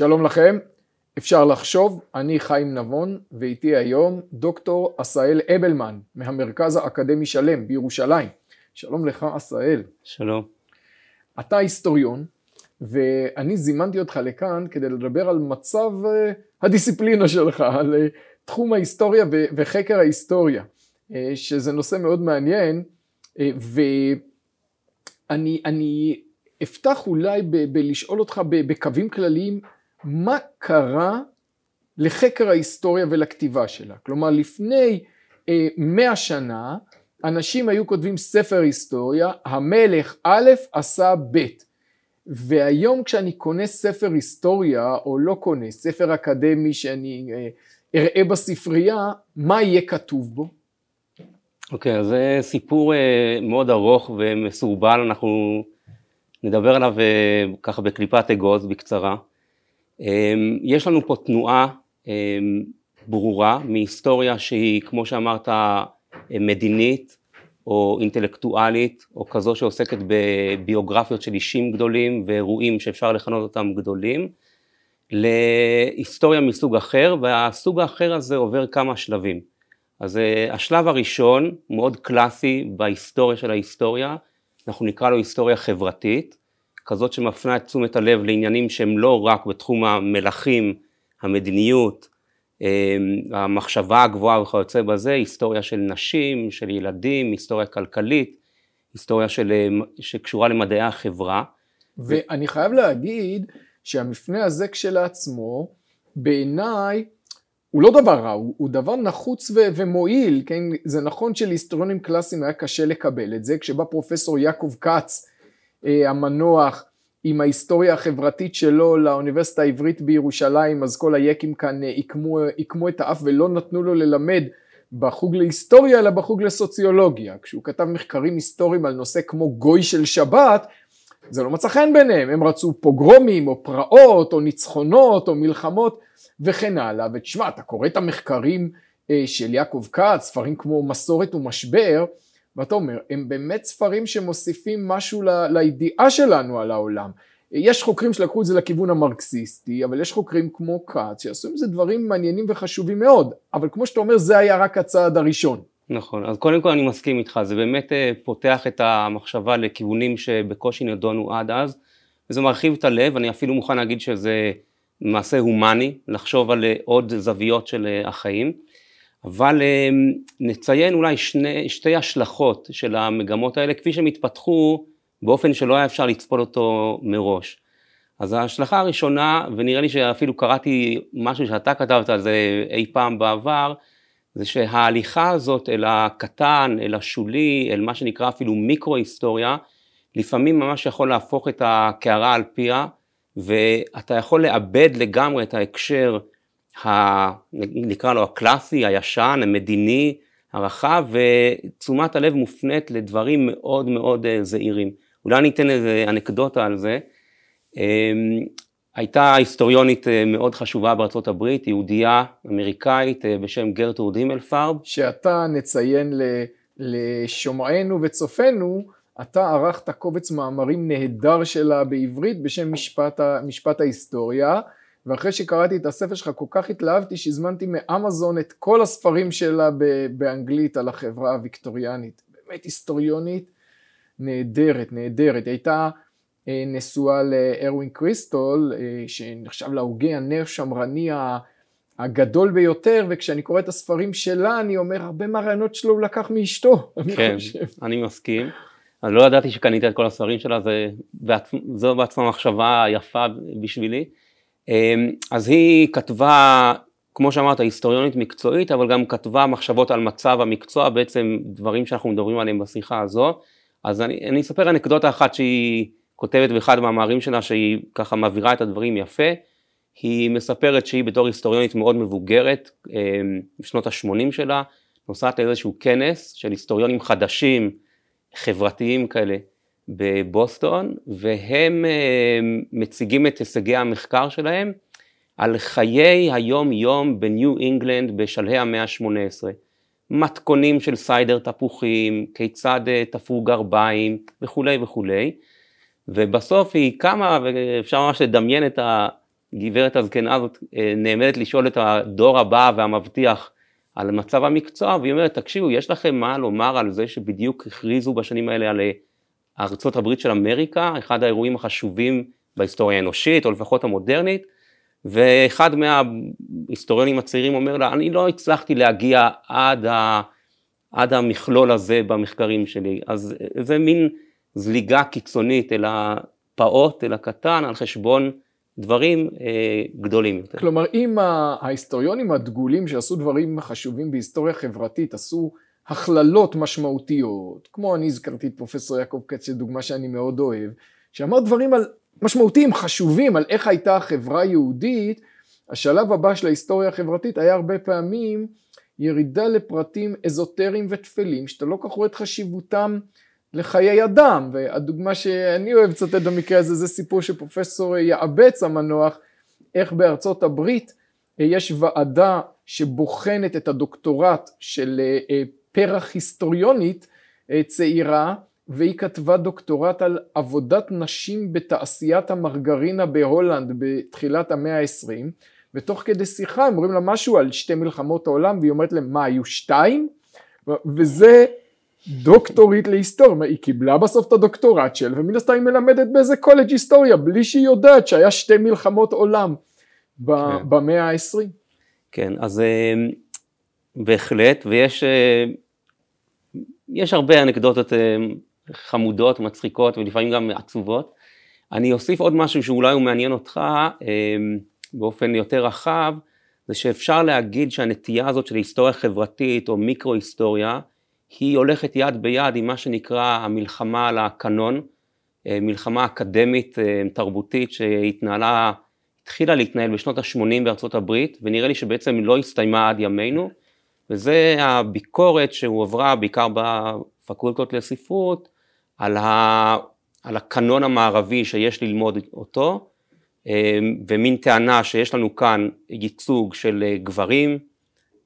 שלום לכם, אפשר לחשוב, אני חיים נבון ואיתי היום דוקטור עשאל אבלמן מהמרכז האקדמי שלם בירושלים. שלום לך עשאל. שלום. אתה היסטוריון ואני זימנתי אותך לכאן כדי לדבר על מצב אה, הדיסציפלינה שלך, על אה, תחום ההיסטוריה וחקר ההיסטוריה, אה, שזה נושא מאוד מעניין ואני אני אפתח אולי ב, בלשאול אותך בקווים כלליים מה קרה לחקר ההיסטוריה ולכתיבה שלה. כלומר לפני אה, מאה שנה אנשים היו כותבים ספר היסטוריה, המלך א' עשה ב', והיום כשאני קונה ספר היסטוריה או לא קונה ספר אקדמי שאני אה, אראה בספרייה, מה יהיה כתוב בו? אוקיי, okay, אז זה סיפור אה, מאוד ארוך ומסורבל, אנחנו נדבר עליו ככה בקליפת אגוז בקצרה. אמ, יש לנו פה תנועה אמ, ברורה מהיסטוריה שהיא כמו שאמרת מדינית או אינטלקטואלית או כזו שעוסקת בביוגרפיות של אישים גדולים ואירועים שאפשר לכנות אותם גדולים להיסטוריה מסוג אחר והסוג האחר הזה עובר כמה שלבים. אז אה, השלב הראשון מאוד קלאסי בהיסטוריה של ההיסטוריה אנחנו נקרא לו היסטוריה חברתית כזאת שמפנה את תשומת הלב לעניינים שהם לא רק בתחום המלכים, המדיניות, אמ, המחשבה הגבוהה וכיוצא בזה, היסטוריה של נשים, של ילדים, היסטוריה כלכלית, היסטוריה של, אמ, שקשורה למדעי החברה. ואני חייב להגיד שהמפנה הזה כשלעצמו, בעיניי הוא לא דבר רע, הוא, הוא דבר נחוץ ו- ומועיל, כן? זה נכון שלהיסטוריונים קלאסיים היה קשה לקבל את זה, כשבא פרופסור יעקב כץ המנוח עם ההיסטוריה החברתית שלו לאוניברסיטה העברית בירושלים, אז כל היקים כאן עיקמו את האף ולא נתנו לו ללמד בחוג להיסטוריה אלא בחוג לסוציולוגיה. כשהוא כתב מחקרים היסטוריים על נושא כמו גוי של שבת, זה לא מצא חן ביניהם, הם רצו פוגרומים או פרעות או ניצחונות או מלחמות וכן הלאה. ותשמע, אתה קורא את המחקרים אה, של יעקב כץ, ספרים כמו מסורת ומשבר, ואתה אומר, הם באמת ספרים שמוסיפים משהו לידיעה שלנו על העולם. יש חוקרים שלקחו את זה לכיוון המרקסיסטי, אבל יש חוקרים כמו כץ שעשו עם זה דברים מעניינים וחשובים מאוד, אבל כמו שאתה אומר, זה היה רק הצעד הראשון. נכון, אז קודם כל אני מסכים איתך, זה באמת אה, פותח את המחשבה לכיוונים שבקושי נדונו עד אז, וזה מרחיב את הלב, אני אפילו מוכן להגיד שזה מעשה הומני, לחשוב על אה, עוד זוויות של אה, החיים. אבל אמ, נציין אולי שני, שתי השלכות של המגמות האלה כפי שהם התפתחו באופן שלא היה אפשר לצפות אותו מראש. אז ההשלכה הראשונה, ונראה לי שאפילו קראתי משהו שאתה כתבת על זה אי פעם בעבר, זה שההליכה הזאת אל הקטן, אל השולי, אל מה שנקרא אפילו מיקרו-היסטוריה, לפעמים ממש יכול להפוך את הקערה על פיה, ואתה יכול לאבד לגמרי את ההקשר ה, נקרא לו הקלאסי, הישן, המדיני, הרחב, ותשומת הלב מופנית לדברים מאוד מאוד אה, זהירים. אולי אני אתן איזה אנקדוטה על זה. אמ, הייתה היסטוריונית אה, מאוד חשובה בארצות הברית, יהודייה אמריקאית אה, בשם גרטורד הימלפרב. שאתה נציין לשומענו וצופינו, אתה ערכת קובץ מאמרים נהדר שלה בעברית בשם משפט, משפט ההיסטוריה. ואחרי שקראתי את הספר שלך כל כך התלהבתי שהזמנתי מאמזון את כל הספרים שלה באנגלית על החברה הוויקטוריאנית. באמת היסטוריונית נהדרת, נהדרת. היא הייתה אה, נשואה לארווין קריסטול, אה, שנחשב להוגה הנר שמרני הגדול ביותר, וכשאני קורא את הספרים שלה, אני אומר, הרבה מהרעיונות שלו הוא לקח מאשתו, אני כן, חושב. אני מסכים. אני לא ידעתי שקנית את כל הספרים שלה, זה, זו בעצמה מחשבה יפה בשבילי. אמ, אז היא כתבה, כמו שאמרת, היסטוריונית מקצועית, אבל גם כתבה מחשבות על מצב המקצוע, בעצם דברים שאנחנו מדברים עליהם בשיחה הזו. אז אני, אני אספר אנקדוטה אחת שהיא כותבת באחד המאמרים שלה, שהיא ככה מבהירה את הדברים יפה. היא מספרת שהיא בתור היסטוריונית מאוד מבוגרת, אמ, בשנות ה-80 שלה, נוסעת לאיזשהו כנס של היסטוריונים חדשים, חברתיים כאלה, בבוסטון, והם אה, מציגים את הישגי המחקר שלהם על חיי היום יום בניו אינגלנד בשלהי המאה ה-18. מתכונים של סיידר תפוחים, כיצד אה, תפרו גרביים וכולי וכולי. ובסוף היא קמה, ואפשר ממש לדמיין את הגברת הזקנה הזאת אה, נעמדת לשאול את הדור הבא והמבטיח על מצב המקצוע, והיא אומרת, תקשיבו, יש לכם מה לומר על זה שבדיוק הכריזו בשנים האלה על ארצות הברית של אמריקה, אחד האירועים החשובים בהיסטוריה האנושית, או לפחות המודרנית, ואחד מההיסטוריונים הצעירים אומר לה, אני לא הצלחתי להגיע עד, ה, עד המכלול הזה במחקרים שלי, אז זה מין זליגה קיצונית אל הפעוט, אל הקטן, על חשבון דברים אה, גדולים יותר. כלומר, אם ההיסטוריונים הדגולים שעשו דברים חשובים בהיסטוריה חברתית, עשו הכללות משמעותיות, כמו אני הזכרתי את פרופסור יעקב קץ, שדוגמה שאני מאוד אוהב, שאמר דברים על משמעותיים, חשובים, על איך הייתה החברה היהודית, השלב הבא של ההיסטוריה החברתית היה הרבה פעמים ירידה לפרטים אזוטריים וטפלים, שאתה לא כל כך רואה את חשיבותם לחיי אדם, והדוגמה שאני אוהב לצטט במקרה הזה זה סיפור של פרופסור יעבץ המנוח, איך בארצות הברית יש ועדה שבוחנת את הדוקטורט של אה, פרח היסטוריונית אה, צעירה והיא כתבה דוקטורט על עבודת נשים בתעשיית המרגרינה בהולנד בתחילת המאה העשרים ותוך כדי שיחה הם אומרים לה משהו על שתי מלחמות העולם והיא אומרת להם מה היו שתיים? וזה דוקטורית להיסטוריה, היא קיבלה בסוף את הדוקטורט שלה ומן הסתם היא מלמדת באיזה קולג' היסטוריה בלי שהיא יודעת שהיה שתי מלחמות עולם כן. במאה העשרים. כן, אז אה, בהחלט, ויש אה, יש הרבה אנקדוטות אה, חמודות, מצחיקות ולפעמים גם עצובות. אני אוסיף עוד משהו שאולי הוא מעניין אותך באופן יותר רחב, זה שאפשר להגיד שהנטייה הזאת של היסטוריה חברתית או מיקרו-היסטוריה, היא הולכת יד ביד עם מה שנקרא המלחמה על הקנון, מלחמה אקדמית תרבותית שהתנהלה, התחילה להתנהל בשנות ה-80 בארצות הברית, ונראה לי שבעצם לא הסתיימה עד ימינו, וזה הביקורת שהועברה בעיקר בפקולטות לספרות על, ה, על הקנון המערבי שיש ללמוד אותו, אמ, ומין טענה שיש לנו כאן ייצוג של גברים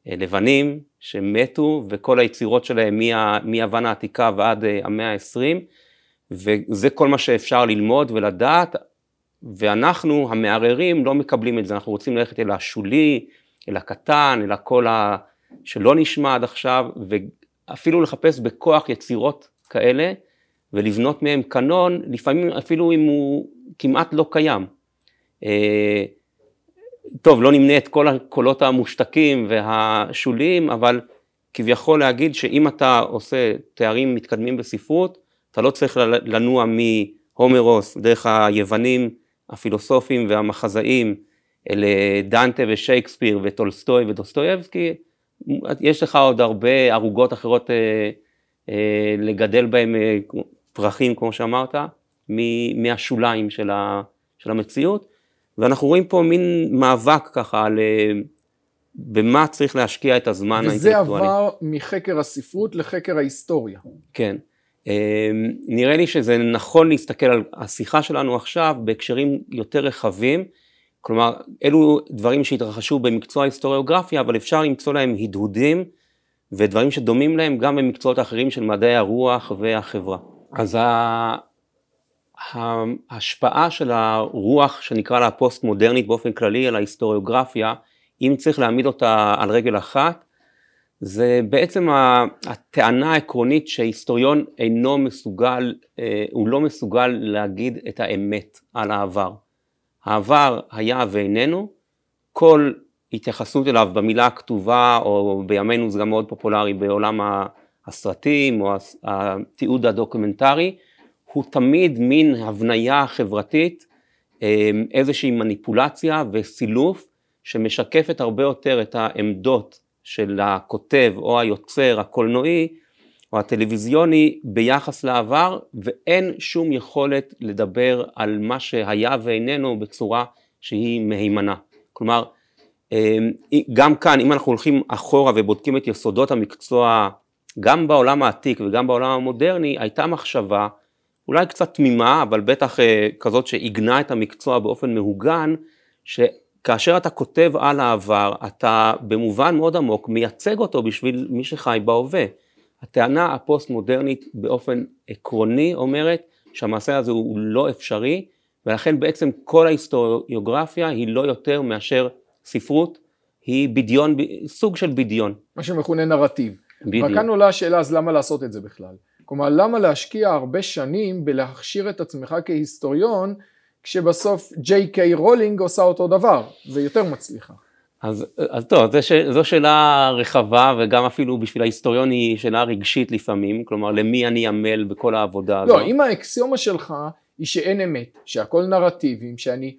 אה, לבנים שמתו וכל היצירות שלהם מיוון העתיקה ועד אה, המאה העשרים וזה כל מה שאפשר ללמוד ולדעת ואנחנו המערערים לא מקבלים את זה, אנחנו רוצים ללכת אל השולי, אל הקטן, אל הקול שלא נשמע עד עכשיו, ואפילו לחפש בכוח יצירות כאלה, ולבנות מהם קנון, לפעמים אפילו אם הוא כמעט לא קיים. אה, טוב, לא נמנה את כל הקולות המושתקים והשוליים, אבל כביכול להגיד שאם אתה עושה תארים מתקדמים בספרות, אתה לא צריך לנוע מהומרוס דרך היוונים, הפילוסופים והמחזאים, אל דנטה ושייקספיר וטולסטוי ודוסטויבסקי, יש לך עוד הרבה ערוגות אחרות אה, אה, לגדל בהם אה, פרחים, כמו שאמרת, מהשוליים של, ה, של המציאות, ואנחנו רואים פה מין מאבק ככה על במה צריך להשקיע את הזמן האינטלקטואלי. וזה עבר מחקר הספרות לחקר ההיסטוריה. כן. נראה לי שזה נכון להסתכל על השיחה שלנו עכשיו בהקשרים יותר רחבים, כלומר, אלו דברים שהתרחשו במקצוע ההיסטוריוגרפיה, אבל אפשר למצוא להם הדהודים ודברים שדומים להם גם במקצועות האחרים של מדעי הרוח והחברה. אז ההשפעה של הרוח שנקרא לה פוסט מודרנית באופן כללי על ההיסטוריוגרפיה, אם צריך להעמיד אותה על רגל אחת, זה בעצם הטענה העקרונית שהיסטוריון אינו מסוגל, אה, הוא לא מסוגל להגיד את האמת על העבר. העבר היה ואיננו, כל התייחסות אליו במילה הכתובה, או בימינו זה גם מאוד פופולרי בעולם הסרטים, או התיעוד הדוקומנטרי, הוא תמיד מין הבניה חברתית, אמ, איזושהי מניפולציה וסילוף, שמשקפת הרבה יותר את העמדות של הכותב או היוצר הקולנועי או הטלוויזיוני ביחס לעבר ואין שום יכולת לדבר על מה שהיה ואיננו בצורה שהיא מהימנה. כלומר אמ, גם כאן אם אנחנו הולכים אחורה ובודקים את יסודות המקצוע גם בעולם העתיק וגם בעולם המודרני הייתה מחשבה אולי קצת תמימה אבל בטח אה, כזאת שעיגנה את המקצוע באופן מהוגן שכאשר אתה כותב על העבר אתה במובן מאוד עמוק מייצג אותו בשביל מי שחי בהווה הטענה הפוסט מודרנית באופן עקרוני אומרת שהמעשה הזה הוא לא אפשרי ולכן בעצם כל ההיסטוריוגרפיה היא לא יותר מאשר ספרות, היא בדיון, סוג של בדיון. מה שמכונה נרטיב. בדיוק. וכאן עולה השאלה אז למה לעשות את זה בכלל? כלומר למה להשקיע הרבה שנים בלהכשיר את עצמך כהיסטוריון כשבסוף ג'יי קיי רולינג עושה אותו דבר ויותר מצליחה. אז, אז טוב, זו, זו שאלה רחבה וגם אפילו בשביל ההיסטוריון היא שאלה רגשית לפעמים, כלומר למי אני עמל בכל העבודה הזאת. לא, אם האקסיומה שלך היא שאין אמת, שהכל נרטיבים, שאני...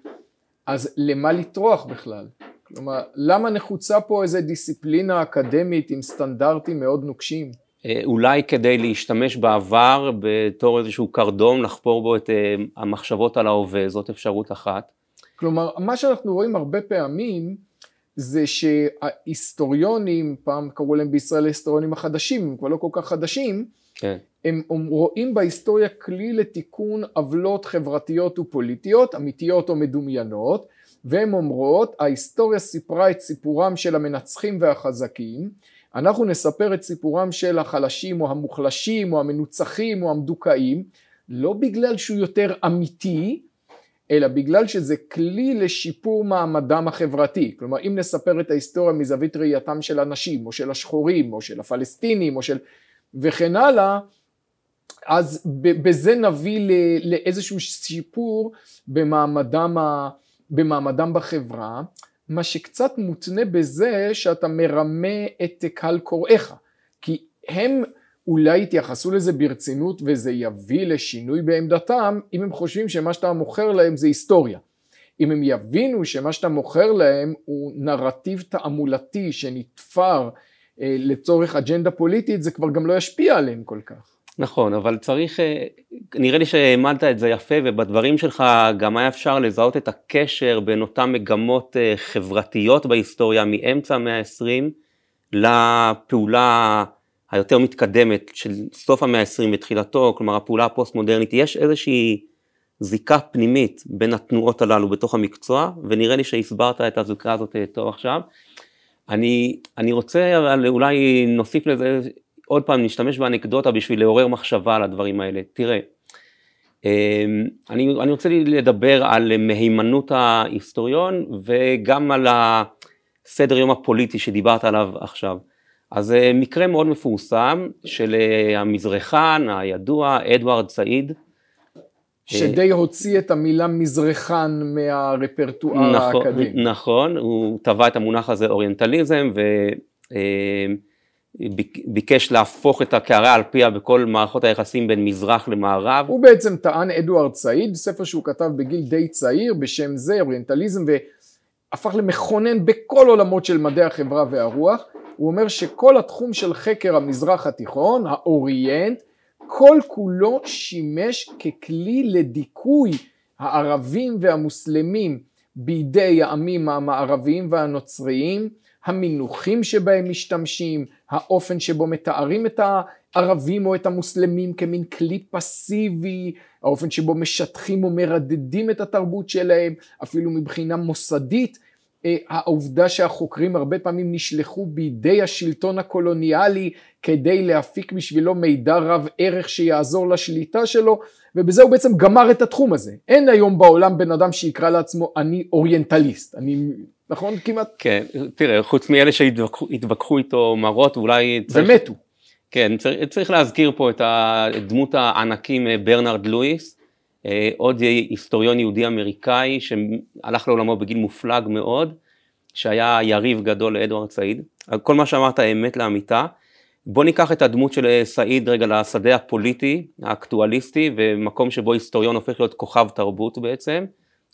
אז למה לטרוח בכלל? כלומר, למה נחוצה פה איזה דיסציפלינה אקדמית עם סטנדרטים מאוד נוקשים? אה, אולי כדי להשתמש בעבר בתור איזשהו קרדום, לחפור בו את אה, המחשבות על ההווה, זאת אפשרות אחת. כלומר, מה שאנחנו רואים הרבה פעמים זה שההיסטוריונים, פעם קראו להם בישראל ההיסטוריונים החדשים, הם כבר לא כל כך חדשים, כן. הם רואים בהיסטוריה כלי לתיקון עוולות חברתיות ופוליטיות, אמיתיות או מדומיינות, והן אומרות, ההיסטוריה סיפרה את סיפורם של המנצחים והחזקים, אנחנו נספר את סיפורם של החלשים או המוחלשים או המנוצחים או המדוכאים, לא בגלל שהוא יותר אמיתי, אלא בגלל שזה כלי לשיפור מעמדם החברתי. כלומר, אם נספר את ההיסטוריה מזווית ראייתם של הנשים, או של השחורים, או של הפלסטינים, או של... וכן הלאה, אז בזה נביא לאיזשהו שיפור במעמדם, ה... במעמדם בחברה, מה שקצת מותנה בזה שאתה מרמה את קהל קוראיך, כי הם אולי יתייחסו לזה ברצינות וזה יביא לשינוי בעמדתם אם הם חושבים שמה שאתה מוכר להם זה היסטוריה. אם הם יבינו שמה שאתה מוכר להם הוא נרטיב תעמולתי שנתפר אה, לצורך אג'נדה פוליטית זה כבר גם לא ישפיע עליהם כל כך. נכון, אבל צריך, אה, נראה לי שהעמדת את זה יפה ובדברים שלך גם היה אפשר לזהות את הקשר בין אותן מגמות אה, חברתיות בהיסטוריה מאמצע המאה ה-20 לפעולה היותר מתקדמת של סוף המאה ה-20 ותחילתו, כלומר הפעולה הפוסט מודרנית, יש איזושהי זיקה פנימית בין התנועות הללו בתוך המקצוע ונראה לי שהסברת את הזיקה הזאת אה, טוב עכשיו. אני, אני רוצה אבל אולי נוסיף לזה עוד פעם נשתמש באנקדוטה בשביל לעורר מחשבה על הדברים האלה. תראה, אמ, אני, אני רוצה לדבר על מהימנות ההיסטוריון וגם על הסדר יום הפוליטי שדיברת עליו עכשיו. אז אה, מקרה מאוד מפורסם של אה, המזרחן הידוע אדוארד סעיד. שדי הוציא את המילה מזרחן מהרפרטואר נכון, האקדמי. נכון, הוא טבע את המונח הזה אוריינטליזם ו... אה, להפוך את הקערה על פיה בכל מערכות היחסים בין מזרח למערב. הוא בעצם טען אדוארד סעיד, ספר שהוא כתב בגיל די צעיר בשם זה, אוריינטליזם, והפך למכונן בכל עולמות של מדעי החברה והרוח. הוא אומר שכל התחום של חקר המזרח התיכון, האוריינט, כל כולו שימש ככלי לדיכוי הערבים והמוסלמים בידי העמים המערביים והנוצריים, המינוחים שבהם משתמשים, האופן שבו מתארים את הערבים או את המוסלמים כמין כלי פסיבי, האופן שבו משטחים ומרדדים את התרבות שלהם, אפילו מבחינה מוסדית, העובדה שהחוקרים הרבה פעמים נשלחו בידי השלטון הקולוניאלי כדי להפיק בשבילו מידע רב ערך שיעזור לשליטה שלו ובזה הוא בעצם גמר את התחום הזה. אין היום בעולם בן אדם שיקרא לעצמו אני אוריינטליסט, אני נכון כמעט? כן, תראה, חוץ מאלה שהתווכחו איתו מרות, אולי... צריך, ומתו. כן, צריך, צריך להזכיר פה את דמות הענקים אה, ברנרד לואיס, אה, עוד היסטוריון יהודי אמריקאי שהלך לעולמו בגיל מופלג מאוד, שהיה יריב גדול לאדוארד סעיד. כל מה שאמרת אמת לאמיתה. בוא ניקח את הדמות של אה, סעיד רגע לשדה הפוליטי, האקטואליסטי, ומקום שבו היסטוריון הופך להיות כוכב תרבות בעצם,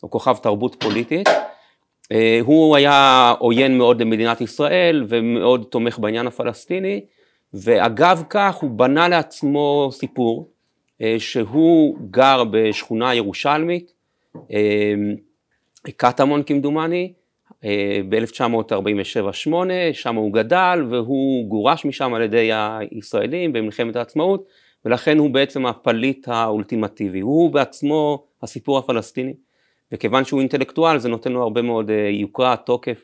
או כוכב תרבות פוליטית. אה, הוא היה עוין מאוד למדינת ישראל ומאוד תומך בעניין הפלסטיני ואגב כך הוא בנה לעצמו סיפור אה, שהוא גר בשכונה ירושלמית, אה, קטמון כמדומני, ב-1947-8, שם הוא גדל והוא גורש משם על ידי הישראלים במלחמת העצמאות ולכן הוא בעצם הפליט האולטימטיבי, הוא בעצמו הסיפור הפלסטיני. וכיוון שהוא אינטלקטואל זה נותן לו הרבה מאוד אה, יוקרה, תוקף.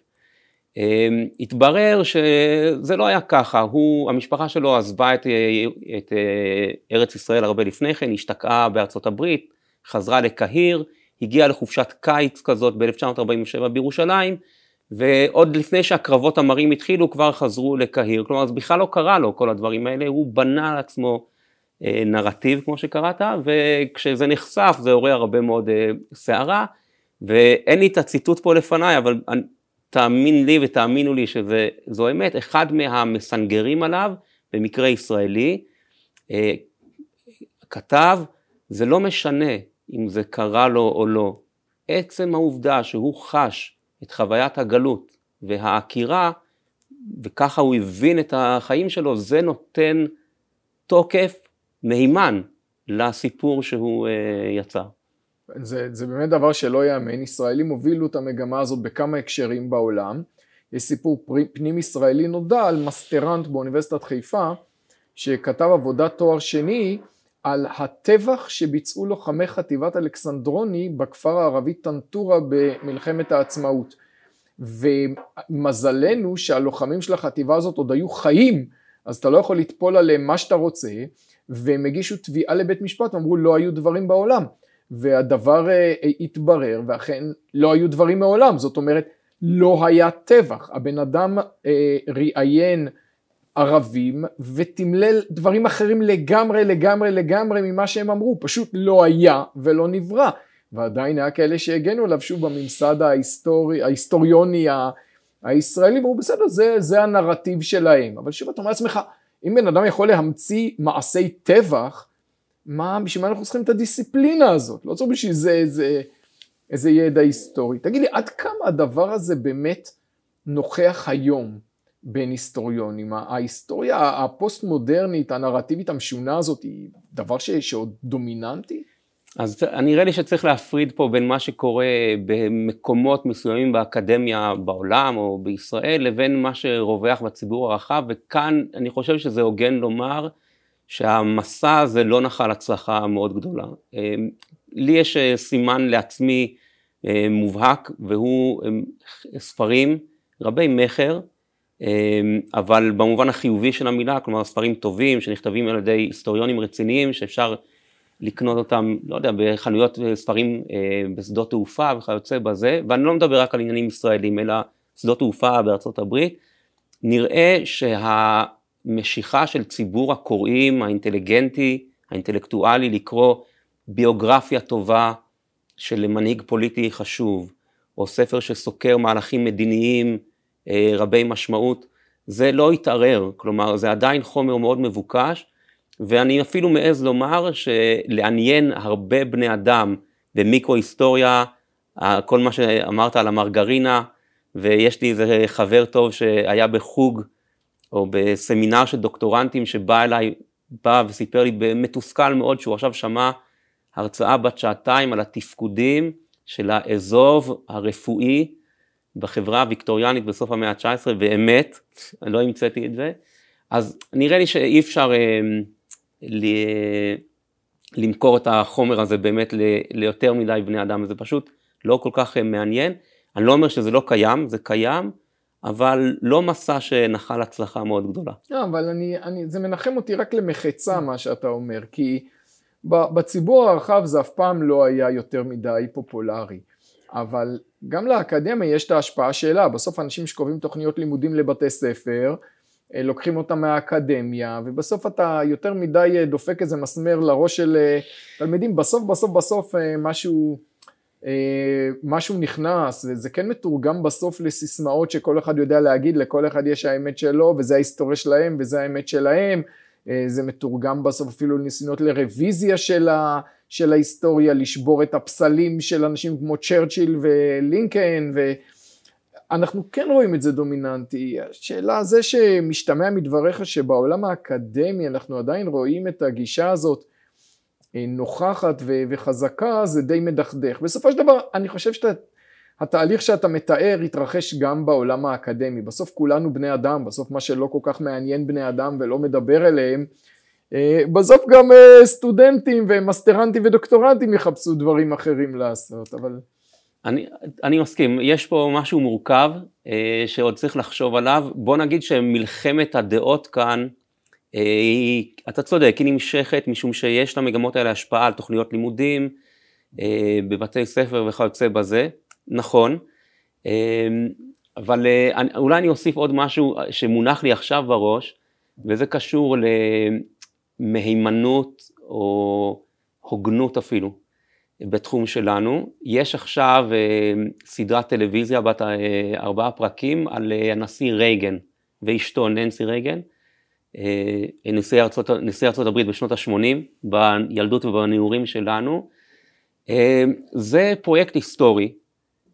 אמ, התברר שזה לא היה ככה, הוא, המשפחה שלו עזבה את, אה, את אה, ארץ ישראל הרבה לפני כן, השתקעה בארצות הברית, חזרה לקהיר, הגיע לחופשת קיץ כזאת ב-1947 בירושלים, ועוד לפני שהקרבות המרים התחילו כבר חזרו לקהיר, כלומר זה בכלל לא קרה לו כל הדברים האלה, הוא בנה לעצמו אה, נרטיב כמו שקראת, וכשזה נחשף זה עורר הרבה מאוד סערה, ואין לי את הציטוט פה לפניי, אבל תאמין לי ותאמינו לי שזו אמת, אחד מהמסנגרים עליו, במקרה ישראלי, אה, כתב, זה לא משנה אם זה קרה לו או לא, עצם העובדה שהוא חש את חוויית הגלות והעקירה, וככה הוא הבין את החיים שלו, זה נותן תוקף מהימן לסיפור שהוא אה, יצר. זה, זה באמת דבר שלא ייאמן, ישראלים הובילו את המגמה הזאת בכמה הקשרים בעולם. יש סיפור פנים ישראלי נודע על מסטרנט באוניברסיטת חיפה, שכתב עבודת תואר שני על הטבח שביצעו לוחמי חטיבת אלכסנדרוני בכפר הערבי טנטורה במלחמת העצמאות. ומזלנו שהלוחמים של החטיבה הזאת עוד היו חיים, אז אתה לא יכול לטפול עליהם מה שאתה רוצה, והם הגישו תביעה לבית משפט ואמרו לא היו דברים בעולם. והדבר אה, התברר ואכן לא היו דברים מעולם, זאת אומרת לא היה טבח, הבן אדם אה, ראיין ערבים ותמלל דברים אחרים לגמרי לגמרי לגמרי ממה שהם אמרו, פשוט לא היה ולא נברא. ועדיין היה כאלה שהגנו עליו שוב בממסד ההיסטורי, ההיסטוריוני הישראלי, אמרו בסדר זה, זה הנרטיב שלהם, אבל שוב אתה אומר לעצמך, אם בן אדם יכול להמציא מעשי טבח, מה, בשביל מה אנחנו צריכים את הדיסציפלינה הזאת? לא צריך בשביל זה איזה, איזה ידע היסטורי. תגיד לי, עד כמה הדבר הזה באמת נוכח היום? בין היסטוריונים. ההיסטוריה הפוסט מודרנית, הנרטיבית המשונה הזאת, היא דבר ש... שעוד דומיננטי? אז נראה לי שצריך להפריד פה בין מה שקורה במקומות מסוימים באקדמיה בעולם או בישראל לבין מה שרווח בציבור הרחב וכאן אני חושב שזה הוגן לומר שהמסע הזה לא נחל הצלחה מאוד גדולה. לי יש סימן לעצמי מובהק והוא ספרים רבי מכר אבל במובן החיובי של המילה, כלומר ספרים טובים שנכתבים על ידי היסטוריונים רציניים שאפשר לקנות אותם, לא יודע, בחנויות ספרים אה, בשדות תעופה וכיוצא בזה, ואני לא מדבר רק על עניינים ישראלים, אלא שדות תעופה בארצות הברית, נראה שהמשיכה של ציבור הקוראים האינטליגנטי, האינטלקטואלי, לקרוא ביוגרפיה טובה של מנהיג פוליטי חשוב, או ספר שסוקר מהלכים מדיניים אה, רבי משמעות, זה לא התערער, כלומר זה עדיין חומר מאוד מבוקש, ואני אפילו מעז לומר שלעניין הרבה בני אדם במיקרו-היסטוריה, כל מה שאמרת על המרגרינה, ויש לי איזה חבר טוב שהיה בחוג או בסמינר של דוקטורנטים שבא אליי, בא וסיפר לי מתוסכל מאוד שהוא עכשיו שמע הרצאה בת שעתיים על התפקודים של האזוב הרפואי בחברה הוויקטוריאנית בסוף המאה ה-19, באמת, אני לא המצאתי את זה, אז נראה לי שאי אפשר אה, ל, למכור את החומר הזה באמת ל, ליותר מדי בני אדם, זה פשוט לא כל כך אה, מעניין. אני לא אומר שזה לא קיים, זה קיים, אבל לא מסע שנחל הצלחה מאוד גדולה. לא, אבל אני, אני, זה מנחם אותי רק למחצה מה שאתה אומר, כי בציבור הרחב זה אף פעם לא היה יותר מדי פופולרי. אבל גם לאקדמיה יש את ההשפעה שלה, בסוף אנשים שקובעים תוכניות לימודים לבתי ספר, אה, לוקחים אותם מהאקדמיה, ובסוף אתה יותר מדי אה, דופק איזה מסמר לראש של אה, תלמידים, בסוף בסוף בסוף משהו, משהו נכנס, וזה כן מתורגם בסוף לסיסמאות שכל אחד יודע להגיד, לכל אחד יש האמת שלו, וזה ההיסטוריה שלהם, וזה האמת שלהם, זה מתורגם בסוף אפילו לניסיונות לרוויזיה של ה... של ההיסטוריה, לשבור את הפסלים של אנשים כמו צ'רצ'יל ולינקן, ואנחנו כן רואים את זה דומיננטי. השאלה זה שמשתמע מדבריך שבעולם האקדמי אנחנו עדיין רואים את הגישה הזאת אה, נוכחת וחזקה, זה די מדכדך. בסופו של דבר, אני חושב שהתהליך שאתה מתאר התרחש גם בעולם האקדמי. בסוף כולנו בני אדם, בסוף מה שלא כל כך מעניין בני אדם ולא מדבר אליהם, אה, בסוף גם אה, סטודנטים ומסטרנטים ודוקטורנטים יחפשו דברים אחרים לעשות, אבל... אני, אני מסכים, יש פה משהו מורכב שעוד צריך לחשוב עליו. בוא נגיד שמלחמת הדעות כאן, אתה צודק, היא נמשכת משום שיש למגמות האלה השפעה על תוכניות לימודים, אה, בבתי ספר וכיוצא בזה, נכון, אה, אבל אולי אני אוסיף עוד משהו שמונח לי עכשיו בראש, וזה קשור למהימנות או הוגנות אפילו בתחום שלנו. יש עכשיו סדרת טלוויזיה בת ארבעה פרקים על הנשיא רייגן ואשתו ננסי רייגן. אה, נשיא ארצות, הברית בשנות ה-80, בילדות ובנעורים שלנו. אה, זה פרויקט היסטורי,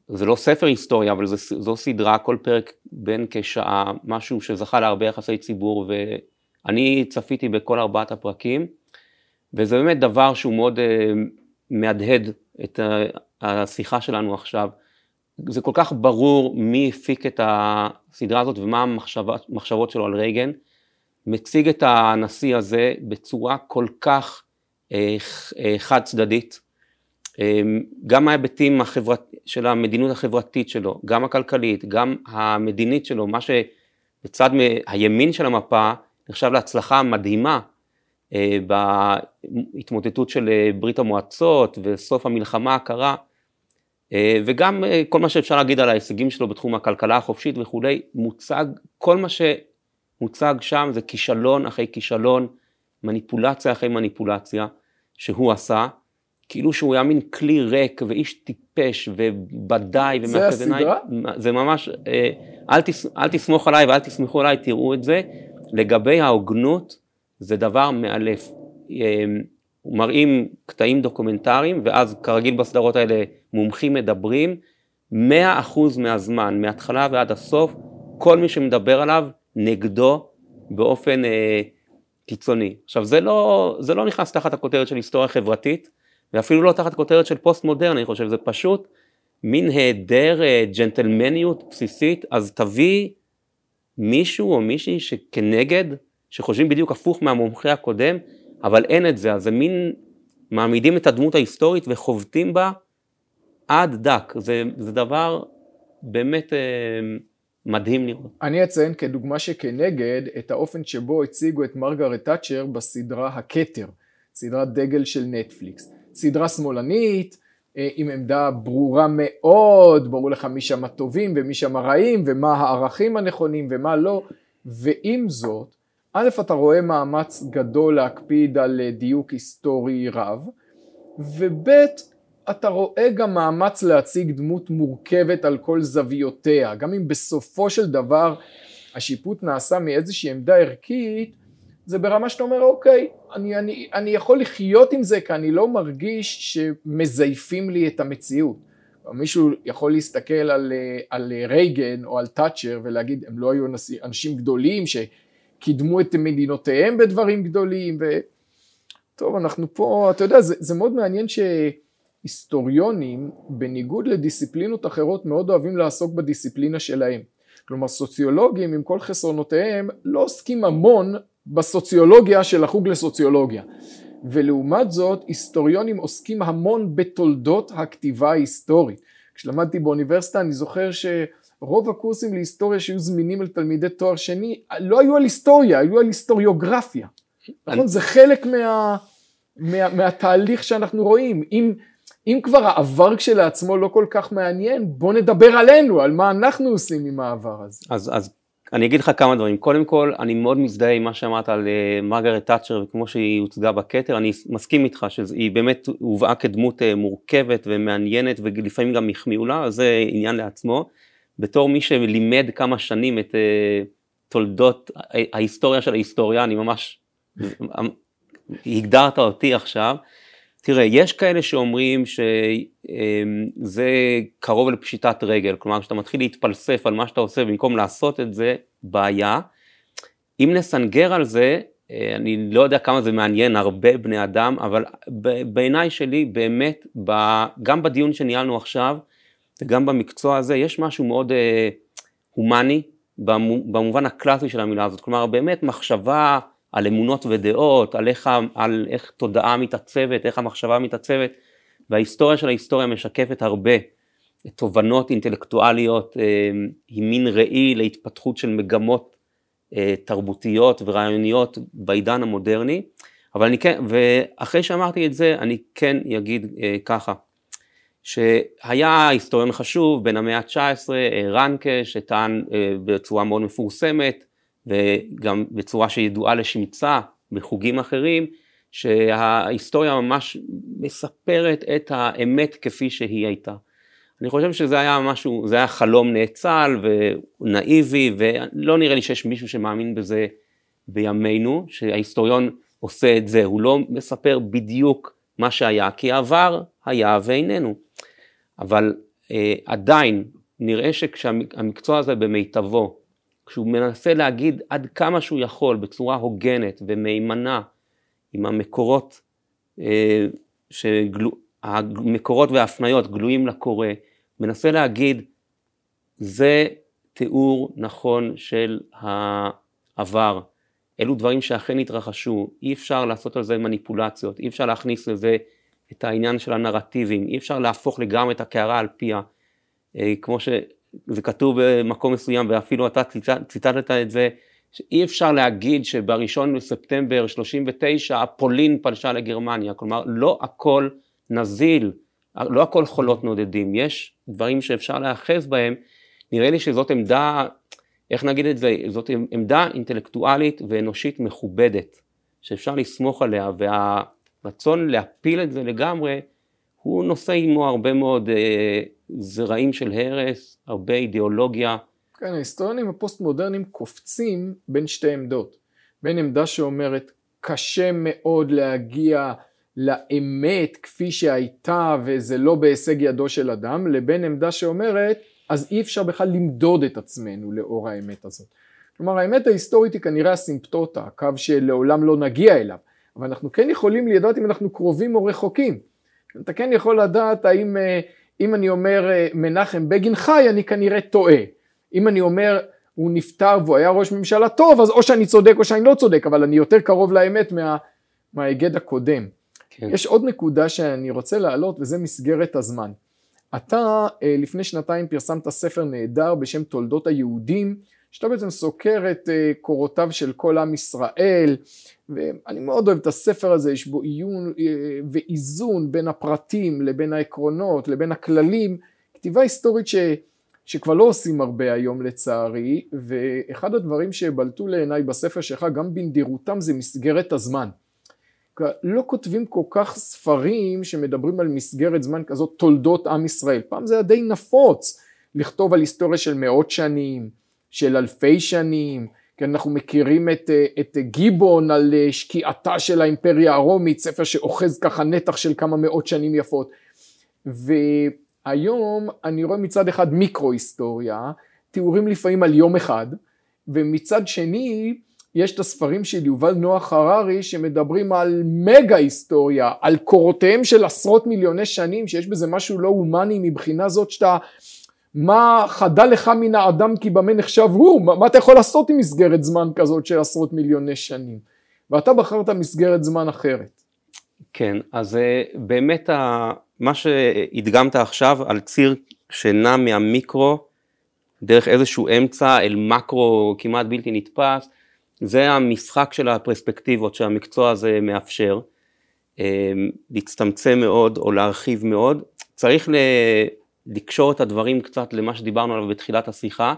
זה לא ספר היסטוריה, אבל זה, זו סדרה, כל פרק בין כשעה, משהו שזכה להרבה יחסי ציבור, ואני צפיתי בכל ארבעת הפרקים, וזה באמת דבר שהוא מאוד אה, מהדהד את השיחה שלנו עכשיו. זה כל כך ברור מי הפיק את הסדרה הזאת ומה המחשבות שלו על רייגן. מציג את הנשיא הזה בצורה כל כך אה, אה, חד צדדית, אה, גם ההיבטים החברת, של המדיניות החברתית שלו, גם הכלכלית, גם המדינית שלו, מה שבצד הימין של המפה נחשב להצלחה מדהימה בהתמוטטות של ברית המועצות וסוף המלחמה הקרה, וגם כל מה שאפשר להגיד על ההישגים שלו בתחום הכלכלה החופשית וכולי, מוצג כל מה ש... מוצג שם זה כישלון אחרי כישלון, מניפולציה אחרי מניפולציה שהוא עשה, כאילו שהוא היה מין כלי ריק ואיש טיפש ובדאי ומאחד עיניים. זה הסדרה? זה ממש, אה, אל, תס, אל תסמוך עליי ואל תסמכו עליי, תראו את זה. לגבי ההוגנות, זה דבר מאלף. אה, מראים קטעים דוקומנטריים, ואז כרגיל בסדרות האלה מומחים מדברים, מאה אחוז מהזמן, מההתחלה ועד הסוף, כל מי שמדבר עליו נגדו באופן אה, קיצוני. עכשיו זה לא, זה לא נכנס תחת הכותרת של היסטוריה חברתית, ואפילו לא תחת כותרת של פוסט מודרני, אני חושב, זה פשוט מין היעדר אה, ג'נטלמניות בסיסית, אז תביא מישהו או מישהי שכנגד, שחושבים בדיוק הפוך מהמומחה הקודם, אבל אין את זה, אז זה מין, מעמידים את הדמות ההיסטורית וחובטים בה עד דק, זה, זה דבר באמת אה, מדהים לראות. אני אציין כדוגמה שכנגד את האופן שבו הציגו את מרגרט תאצ'ר בסדרה הכתר, סדרת דגל של נטפליקס. סדרה שמאלנית, אה, עם עמדה ברורה מאוד, ברור לך מי שם הטובים ומי שם הרעים ומה הערכים הנכונים ומה לא, ועם זאת, א', אתה רואה מאמץ גדול להקפיד על אה, דיוק היסטורי רב, וב', אתה רואה גם מאמץ להציג דמות מורכבת על כל זוויותיה, גם אם בסופו של דבר השיפוט נעשה מאיזושהי עמדה ערכית, זה ברמה שאתה אומר אוקיי, אני, אני, אני יכול לחיות עם זה כי אני לא מרגיש שמזייפים לי את המציאות. מישהו יכול להסתכל על, על רייגן או על תאצ'ר ולהגיד הם לא היו אנשים גדולים שקידמו את מדינותיהם בדברים גדולים ו... טוב אנחנו פה, אתה יודע זה, זה מאוד מעניין ש... היסטוריונים, בניגוד לדיסציפלינות אחרות, מאוד אוהבים לעסוק בדיסציפלינה שלהם. כלומר סוציולוגים עם כל חסרונותיהם לא עוסקים המון בסוציולוגיה של החוג לסוציולוגיה. ולעומת זאת היסטוריונים עוסקים המון בתולדות הכתיבה ההיסטורית. כשלמדתי באוניברסיטה אני זוכר שרוב הקורסים להיסטוריה שהיו זמינים לתלמידי תואר שני לא היו על היסטוריה, היו על היסטוריוגרפיה. נכון? זה חלק מה, מה, מהתהליך שאנחנו רואים. אם אם כבר העבר כשלעצמו לא כל כך מעניין, בוא נדבר עלינו, על מה אנחנו עושים עם העבר הזה. אז, אז אני אגיד לך כמה דברים. קודם כל, אני מאוד מזדהה עם מה שאמרת על uh, מרגרט תאצ'ר וכמו שהיא הוצגה בכתר, אני מסכים איתך שהיא באמת הובאה כדמות uh, מורכבת ומעניינת ולפעמים גם החמיאו לה, זה עניין לעצמו. בתור מי שלימד כמה שנים את uh, תולדות ההיסטוריה של ההיסטוריה, אני ממש, הגדרת אותי עכשיו. תראה, יש כאלה שאומרים שזה קרוב לפשיטת רגל, כלומר כשאתה מתחיל להתפלסף על מה שאתה עושה במקום לעשות את זה, בעיה. אם נסנגר על זה, אני לא יודע כמה זה מעניין הרבה בני אדם, אבל בעיניי שלי באמת, גם בדיון שניהלנו עכשיו וגם במקצוע הזה, יש משהו מאוד הומני במובן הקלאסי של המילה הזאת, כלומר באמת מחשבה על אמונות ודעות, על איך, על איך תודעה מתעצבת, איך המחשבה מתעצבת, וההיסטוריה של ההיסטוריה משקפת הרבה תובנות אינטלקטואליות אה, היא מין ראי להתפתחות של מגמות אה, תרבותיות ורעיוניות בעידן המודרני, אבל אני כן, ואחרי שאמרתי את זה, אני כן אגיד אה, ככה, שהיה היסטוריון חשוב בין המאה ה-19, אה, רנקה, שטען אה, בצורה מאוד מפורסמת, וגם בצורה שידועה לשמצה בחוגים אחרים, שההיסטוריה ממש מספרת את האמת כפי שהיא הייתה. אני חושב שזה היה משהו, זה היה חלום נאצל ונאיבי, ולא נראה לי שיש מישהו שמאמין בזה בימינו, שההיסטוריון עושה את זה, הוא לא מספר בדיוק מה שהיה, כי העבר היה ואיננו. אבל אה, עדיין נראה שכשהמקצוע הזה במיטבו, כשהוא מנסה להגיד עד כמה שהוא יכול בצורה הוגנת ומהימנה עם המקורות, אה, שגלו, המקורות וההפניות גלויים לקורא, מנסה להגיד זה תיאור נכון של העבר, אלו דברים שאכן התרחשו, אי אפשר לעשות על זה מניפולציות, אי אפשר להכניס לזה את העניין של הנרטיבים, אי אפשר להפוך לגמרי את הקערה על פיה, אה, כמו שזה כתוב במקום מסוים ואפילו אתה ציטטת את זה, שאי אפשר להגיד שבראשון לספטמבר 39 הפולין פלשה לגרמניה, כלומר לא הכל נזיל, לא הכל חולות נודדים, יש דברים שאפשר להיאחז בהם, נראה לי שזאת עמדה, איך נגיד את זה, זאת עמדה אינטלקטואלית ואנושית מכובדת, שאפשר לסמוך עליה, והרצון להפיל את זה לגמרי, הוא נושא עמו הרבה מאוד אה, זרעים של הרס, הרבה אידיאולוגיה. כן, ההיסטוריונים הפוסט מודרניים קופצים בין שתי עמדות, בין עמדה שאומרת קשה מאוד להגיע לאמת כפי שהייתה וזה לא בהישג ידו של אדם, לבין עמדה שאומרת אז אי אפשר בכלל למדוד את עצמנו לאור האמת הזאת. כלומר האמת ההיסטורית היא כנראה הסימפטוטה, הקו שלעולם לא נגיע אליו, אבל אנחנו כן יכולים לדעת אם אנחנו קרובים או רחוקים. אתה כן יכול לדעת האם אה, אם אני אומר אה, מנחם בגין חי אני כנראה טועה. אם אני אומר הוא נפטר והוא היה ראש ממשלה טוב אז או שאני צודק או שאני לא צודק אבל אני יותר קרוב לאמת מה, מההיגד הקודם. כן. יש עוד נקודה שאני רוצה להעלות וזה מסגרת הזמן. אתה אה, לפני שנתיים פרסמת ספר נהדר בשם תולדות היהודים, שאתה בעצם סוקר את אה, קורותיו של כל עם ישראל, ואני מאוד אוהב את הספר הזה, יש בו עיון אה, ואיזון בין הפרטים לבין העקרונות לבין הכללים, כתיבה היסטורית ש... שכבר לא עושים הרבה היום לצערי, ואחד הדברים שבלטו לעיניי בספר שלך גם בנדירותם זה מסגרת הזמן. לא כותבים כל כך ספרים שמדברים על מסגרת זמן כזאת תולדות עם ישראל. פעם זה היה די נפוץ לכתוב על היסטוריה של מאות שנים, של אלפי שנים, כי אנחנו מכירים את, את גיבון על שקיעתה של האימפריה הרומית, ספר שאוחז ככה נתח של כמה מאות שנים יפות. והיום אני רואה מצד אחד מיקרו היסטוריה, תיאורים לפעמים על יום אחד, ומצד שני יש את הספרים של יובל נוח הררי שמדברים על מגה היסטוריה, על קורותיהם של עשרות מיליוני שנים, שיש בזה משהו לא הומני מבחינה זאת שאתה, מה חדל לך מן האדם כי במה נחשב הוא, מה, מה אתה יכול לעשות עם מסגרת זמן כזאת של עשרות מיליוני שנים, ואתה בחרת מסגרת זמן אחרת. כן, אז אה, באמת מה שהדגמת עכשיו על ציר שנע מהמיקרו דרך איזשהו אמצע אל מקרו כמעט בלתי נתפס, זה המשחק של הפרספקטיבות שהמקצוע הזה מאפשר, אמ, להצטמצם מאוד או להרחיב מאוד. צריך לקשור את הדברים קצת למה שדיברנו עליו בתחילת השיחה.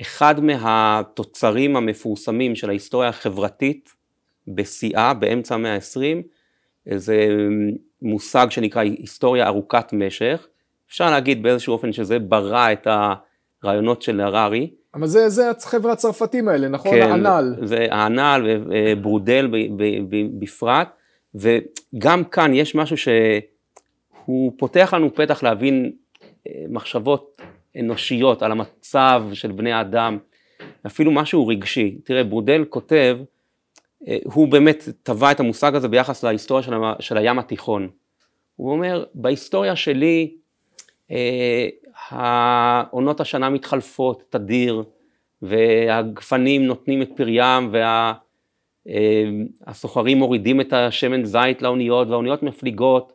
אחד מהתוצרים המפורסמים של ההיסטוריה החברתית בשיאה באמצע המאה ה-20, זה מושג שנקרא היסטוריה ארוכת משך. אפשר להגיד באיזשהו אופן שזה ברא את הרעיונות של הררי. אבל זה, זה החבר'ה הצרפתים האלה, נכון? כן, האנל. זה האנל וברודל בפרט, וגם כאן יש משהו שהוא פותח לנו פתח להבין אה, מחשבות אנושיות על המצב של בני האדם, אפילו משהו רגשי. תראה, ברודל כותב, אה, הוא באמת טבע את המושג הזה ביחס להיסטוריה של, של הים התיכון. הוא אומר, בהיסטוריה שלי, אה, העונות השנה מתחלפות תדיר, והגפנים נותנים את פריים, והסוחרים אה, מורידים את השמן זית לאוניות, והאוניות מפליגות,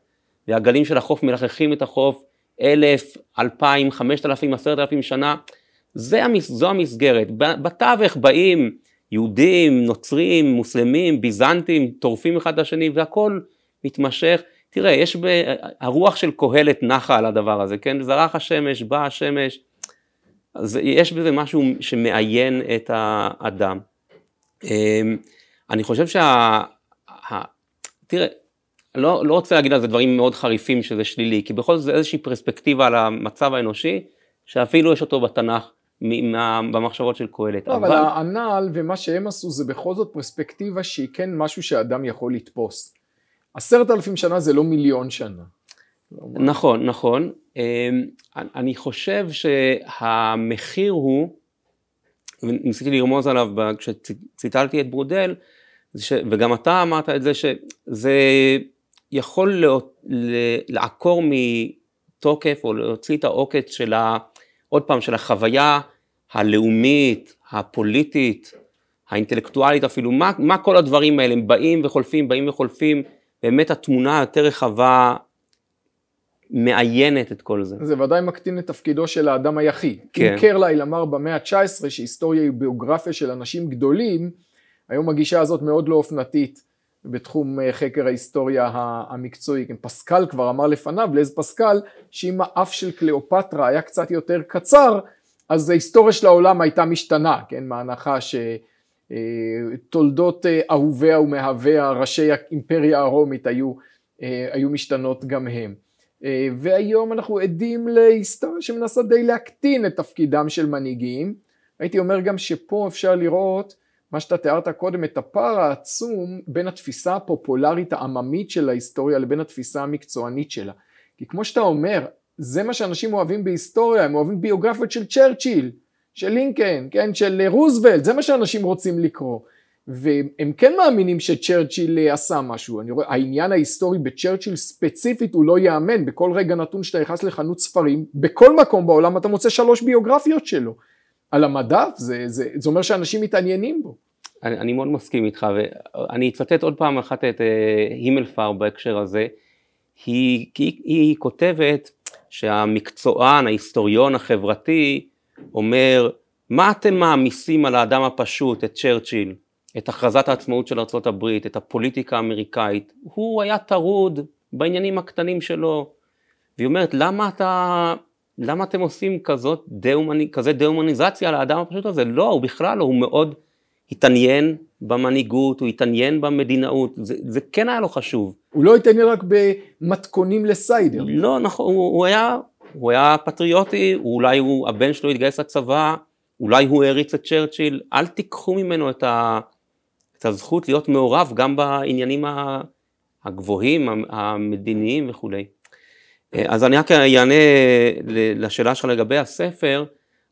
והגלים של החוף מלחכים את החוף אלף, אלפיים, חמשת אלפים, עשרת אלפים שנה, זה, זו המסגרת. בתווך באים יהודים, נוצרים, מוסלמים, ביזנטים, טורפים אחד את השני והכל מתמשך. תראה, יש ב... הרוח של קהלת נחה על הדבר הזה, כן? זרח השמש, בא השמש, אז יש בזה משהו שמעיין את האדם. אמ, אני חושב שה... תראה, לא, לא רוצה להגיד על זה דברים מאוד חריפים שזה שלילי, כי בכל זאת זה איזושהי פרספקטיבה על המצב האנושי, שאפילו יש אותו בתנ"ך במחשבות של קהלת. לא, אבל, אבל הנ"ל ומה שהם עשו זה בכל זאת פרספקטיבה שהיא כן משהו שאדם יכול לתפוס. עשרת אלפים שנה זה לא מיליון שנה. נכון, נכון. אמ, אני חושב שהמחיר הוא, וניסיתי לרמוז עליו כשציטלתי את ברודל, וגם אתה אמרת את זה, שזה יכול לעקור מתוקף או להוציא את העוקץ של ה... עוד פעם, של החוויה הלאומית, הפוליטית, האינטלקטואלית אפילו, מה, מה כל הדברים האלה, הם באים וחולפים, באים וחולפים, באמת התמונה היותר רחבה מעיינת את כל זה. זה ודאי מקטין את תפקידו של האדם היחיד. כן. אם קרלייל אמר במאה ה-19 שהיסטוריה היא ביוגרפיה של אנשים גדולים, היום הגישה הזאת מאוד לא אופנתית בתחום אה, חקר ההיסטוריה המקצועי. כן, פסקל כבר אמר לפניו, לז פסקל, שאם האף של קליאופטרה היה קצת יותר קצר, אז ההיסטוריה של העולם הייתה משתנה, כן, מההנחה שתולדות אה, אהוביה ומאהביה, ראשי האימפריה הרומית היו, אה, היו משתנות גם הם. והיום אנחנו עדים להיסטוריה שמנסה די להקטין את תפקידם של מנהיגים. הייתי אומר גם שפה אפשר לראות מה שאתה תיארת קודם, את הפער העצום בין התפיסה הפופולרית העממית של ההיסטוריה לבין התפיסה המקצוענית שלה. כי כמו שאתה אומר, זה מה שאנשים אוהבים בהיסטוריה, הם אוהבים ביוגרפיות של צ'רצ'יל, של לינקן, כן, של רוזוולט, זה מה שאנשים רוצים לקרוא. והם כן מאמינים שצ'רצ'יל עשה משהו. אני רואה, העניין ההיסטורי בצ'רצ'יל ספציפית הוא לא ייאמן. בכל רגע נתון שאתה נכנס לחנות ספרים, בכל מקום בעולם אתה מוצא שלוש ביוגרפיות שלו. על המדף, זה, זה, זה אומר שאנשים מתעניינים בו. אני, אני מאוד מסכים איתך, ואני אצטט עוד פעם אחת את uh, הימלפר בהקשר הזה. היא, היא, היא כותבת שהמקצוען, ההיסטוריון החברתי, אומר, מה אתם מעמיסים על האדם הפשוט, את צ'רצ'יל, את הכרזת העצמאות של ארה"ב, את הפוליטיקה האמריקאית? הוא היה טרוד בעניינים הקטנים שלו. והיא אומרת, למה אתה למה אתם עושים כזאת דה-הומני, כזה דה-הומניזציה לאדם הפשוט הזה? לא, הוא בכלל לא, הוא מאוד התעניין במנהיגות, הוא התעניין במדינאות, זה, זה כן היה לו חשוב. הוא לא התעניין רק במתכונים לסיידר. לא, נכון, הוא, הוא, היה, הוא היה פטריוטי, אולי הוא, הבן שלו התגייס לצבא, אולי הוא העריץ את צ'רצ'יל, אל תיקחו ממנו את, ה, את הזכות להיות מעורב גם בעניינים הגבוהים, המדיניים וכולי. אה, אז אני רק אענה לשאלה שלך לגבי הספר,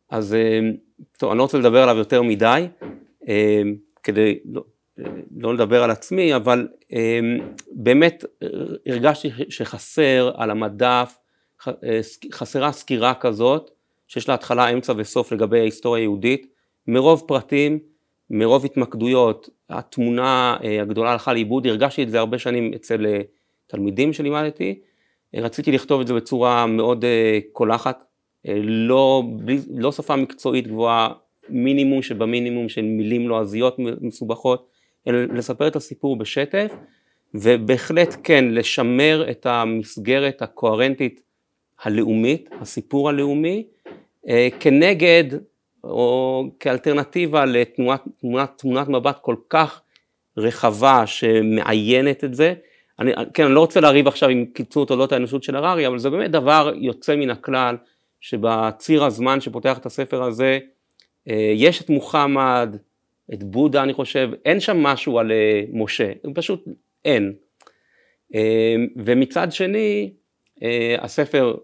אז אה, טוב, אני לא רוצה לדבר עליו יותר מדי, אה, כדי לא, לא לדבר על עצמי, אבל באמת הרגשתי שחסר על המדף, חסרה סקירה כזאת, שיש לה התחלה, אמצע וסוף לגבי ההיסטוריה היהודית, מרוב פרטים, מרוב התמקדויות, התמונה הגדולה הלכה לאיבוד, הרגשתי את זה הרבה שנים אצל תלמידים שלימדתי, רציתי לכתוב את זה בצורה מאוד אה, קולחת, אה, לא, בלי, לא שפה מקצועית גבוהה, מינימום שבמינימום של מילים לועזיות מסובכות, אלא לספר את הסיפור בשטף, ובהחלט כן, לשמר את המסגרת הקוהרנטית הלאומית, הסיפור הלאומי, אה, כנגד או כאלטרנטיבה לתמונת תמונת מבט כל כך רחבה שמעיינת את זה, אני, כן, אני לא רוצה לריב עכשיו עם קיצור תולדות האנושות של הררי, אבל זה באמת דבר יוצא מן הכלל, שבציר הזמן שפותח את הספר הזה, אה, יש את מוחמד, את בודה אני חושב, אין שם משהו על אה, משה, פשוט אין. אה, ומצד שני, הספר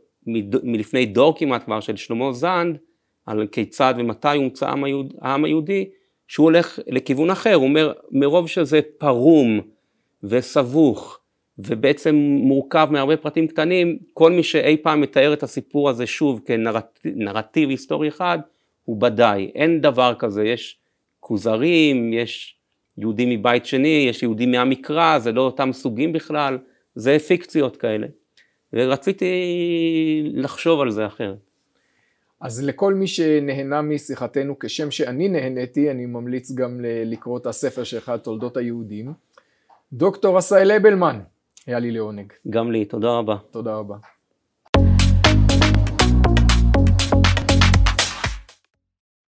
מלפני דור כמעט כבר של שלמה זנד, על כיצד ומתי הומצא העם היהודי, שהוא הולך לכיוון אחר, הוא אומר, מרוב שזה פרום וסבוך ובעצם מורכב מהרבה פרטים קטנים, כל מי שאי פעם מתאר את הסיפור הזה שוב כנרטיב היסטורי אחד, הוא בדי, אין דבר כזה, יש כוזרים, יש יהודים מבית שני, יש יהודים מהמקרא, זה לא אותם סוגים בכלל, זה פיקציות כאלה. ורציתי לחשוב על זה אחרת. אז לכל מי שנהנה משיחתנו כשם שאני נהניתי, אני ממליץ גם לקרוא את הספר שלך, תולדות היהודים. דוקטור עשאל אבלמן, היה לי לעונג. גם לי, תודה רבה. תודה רבה.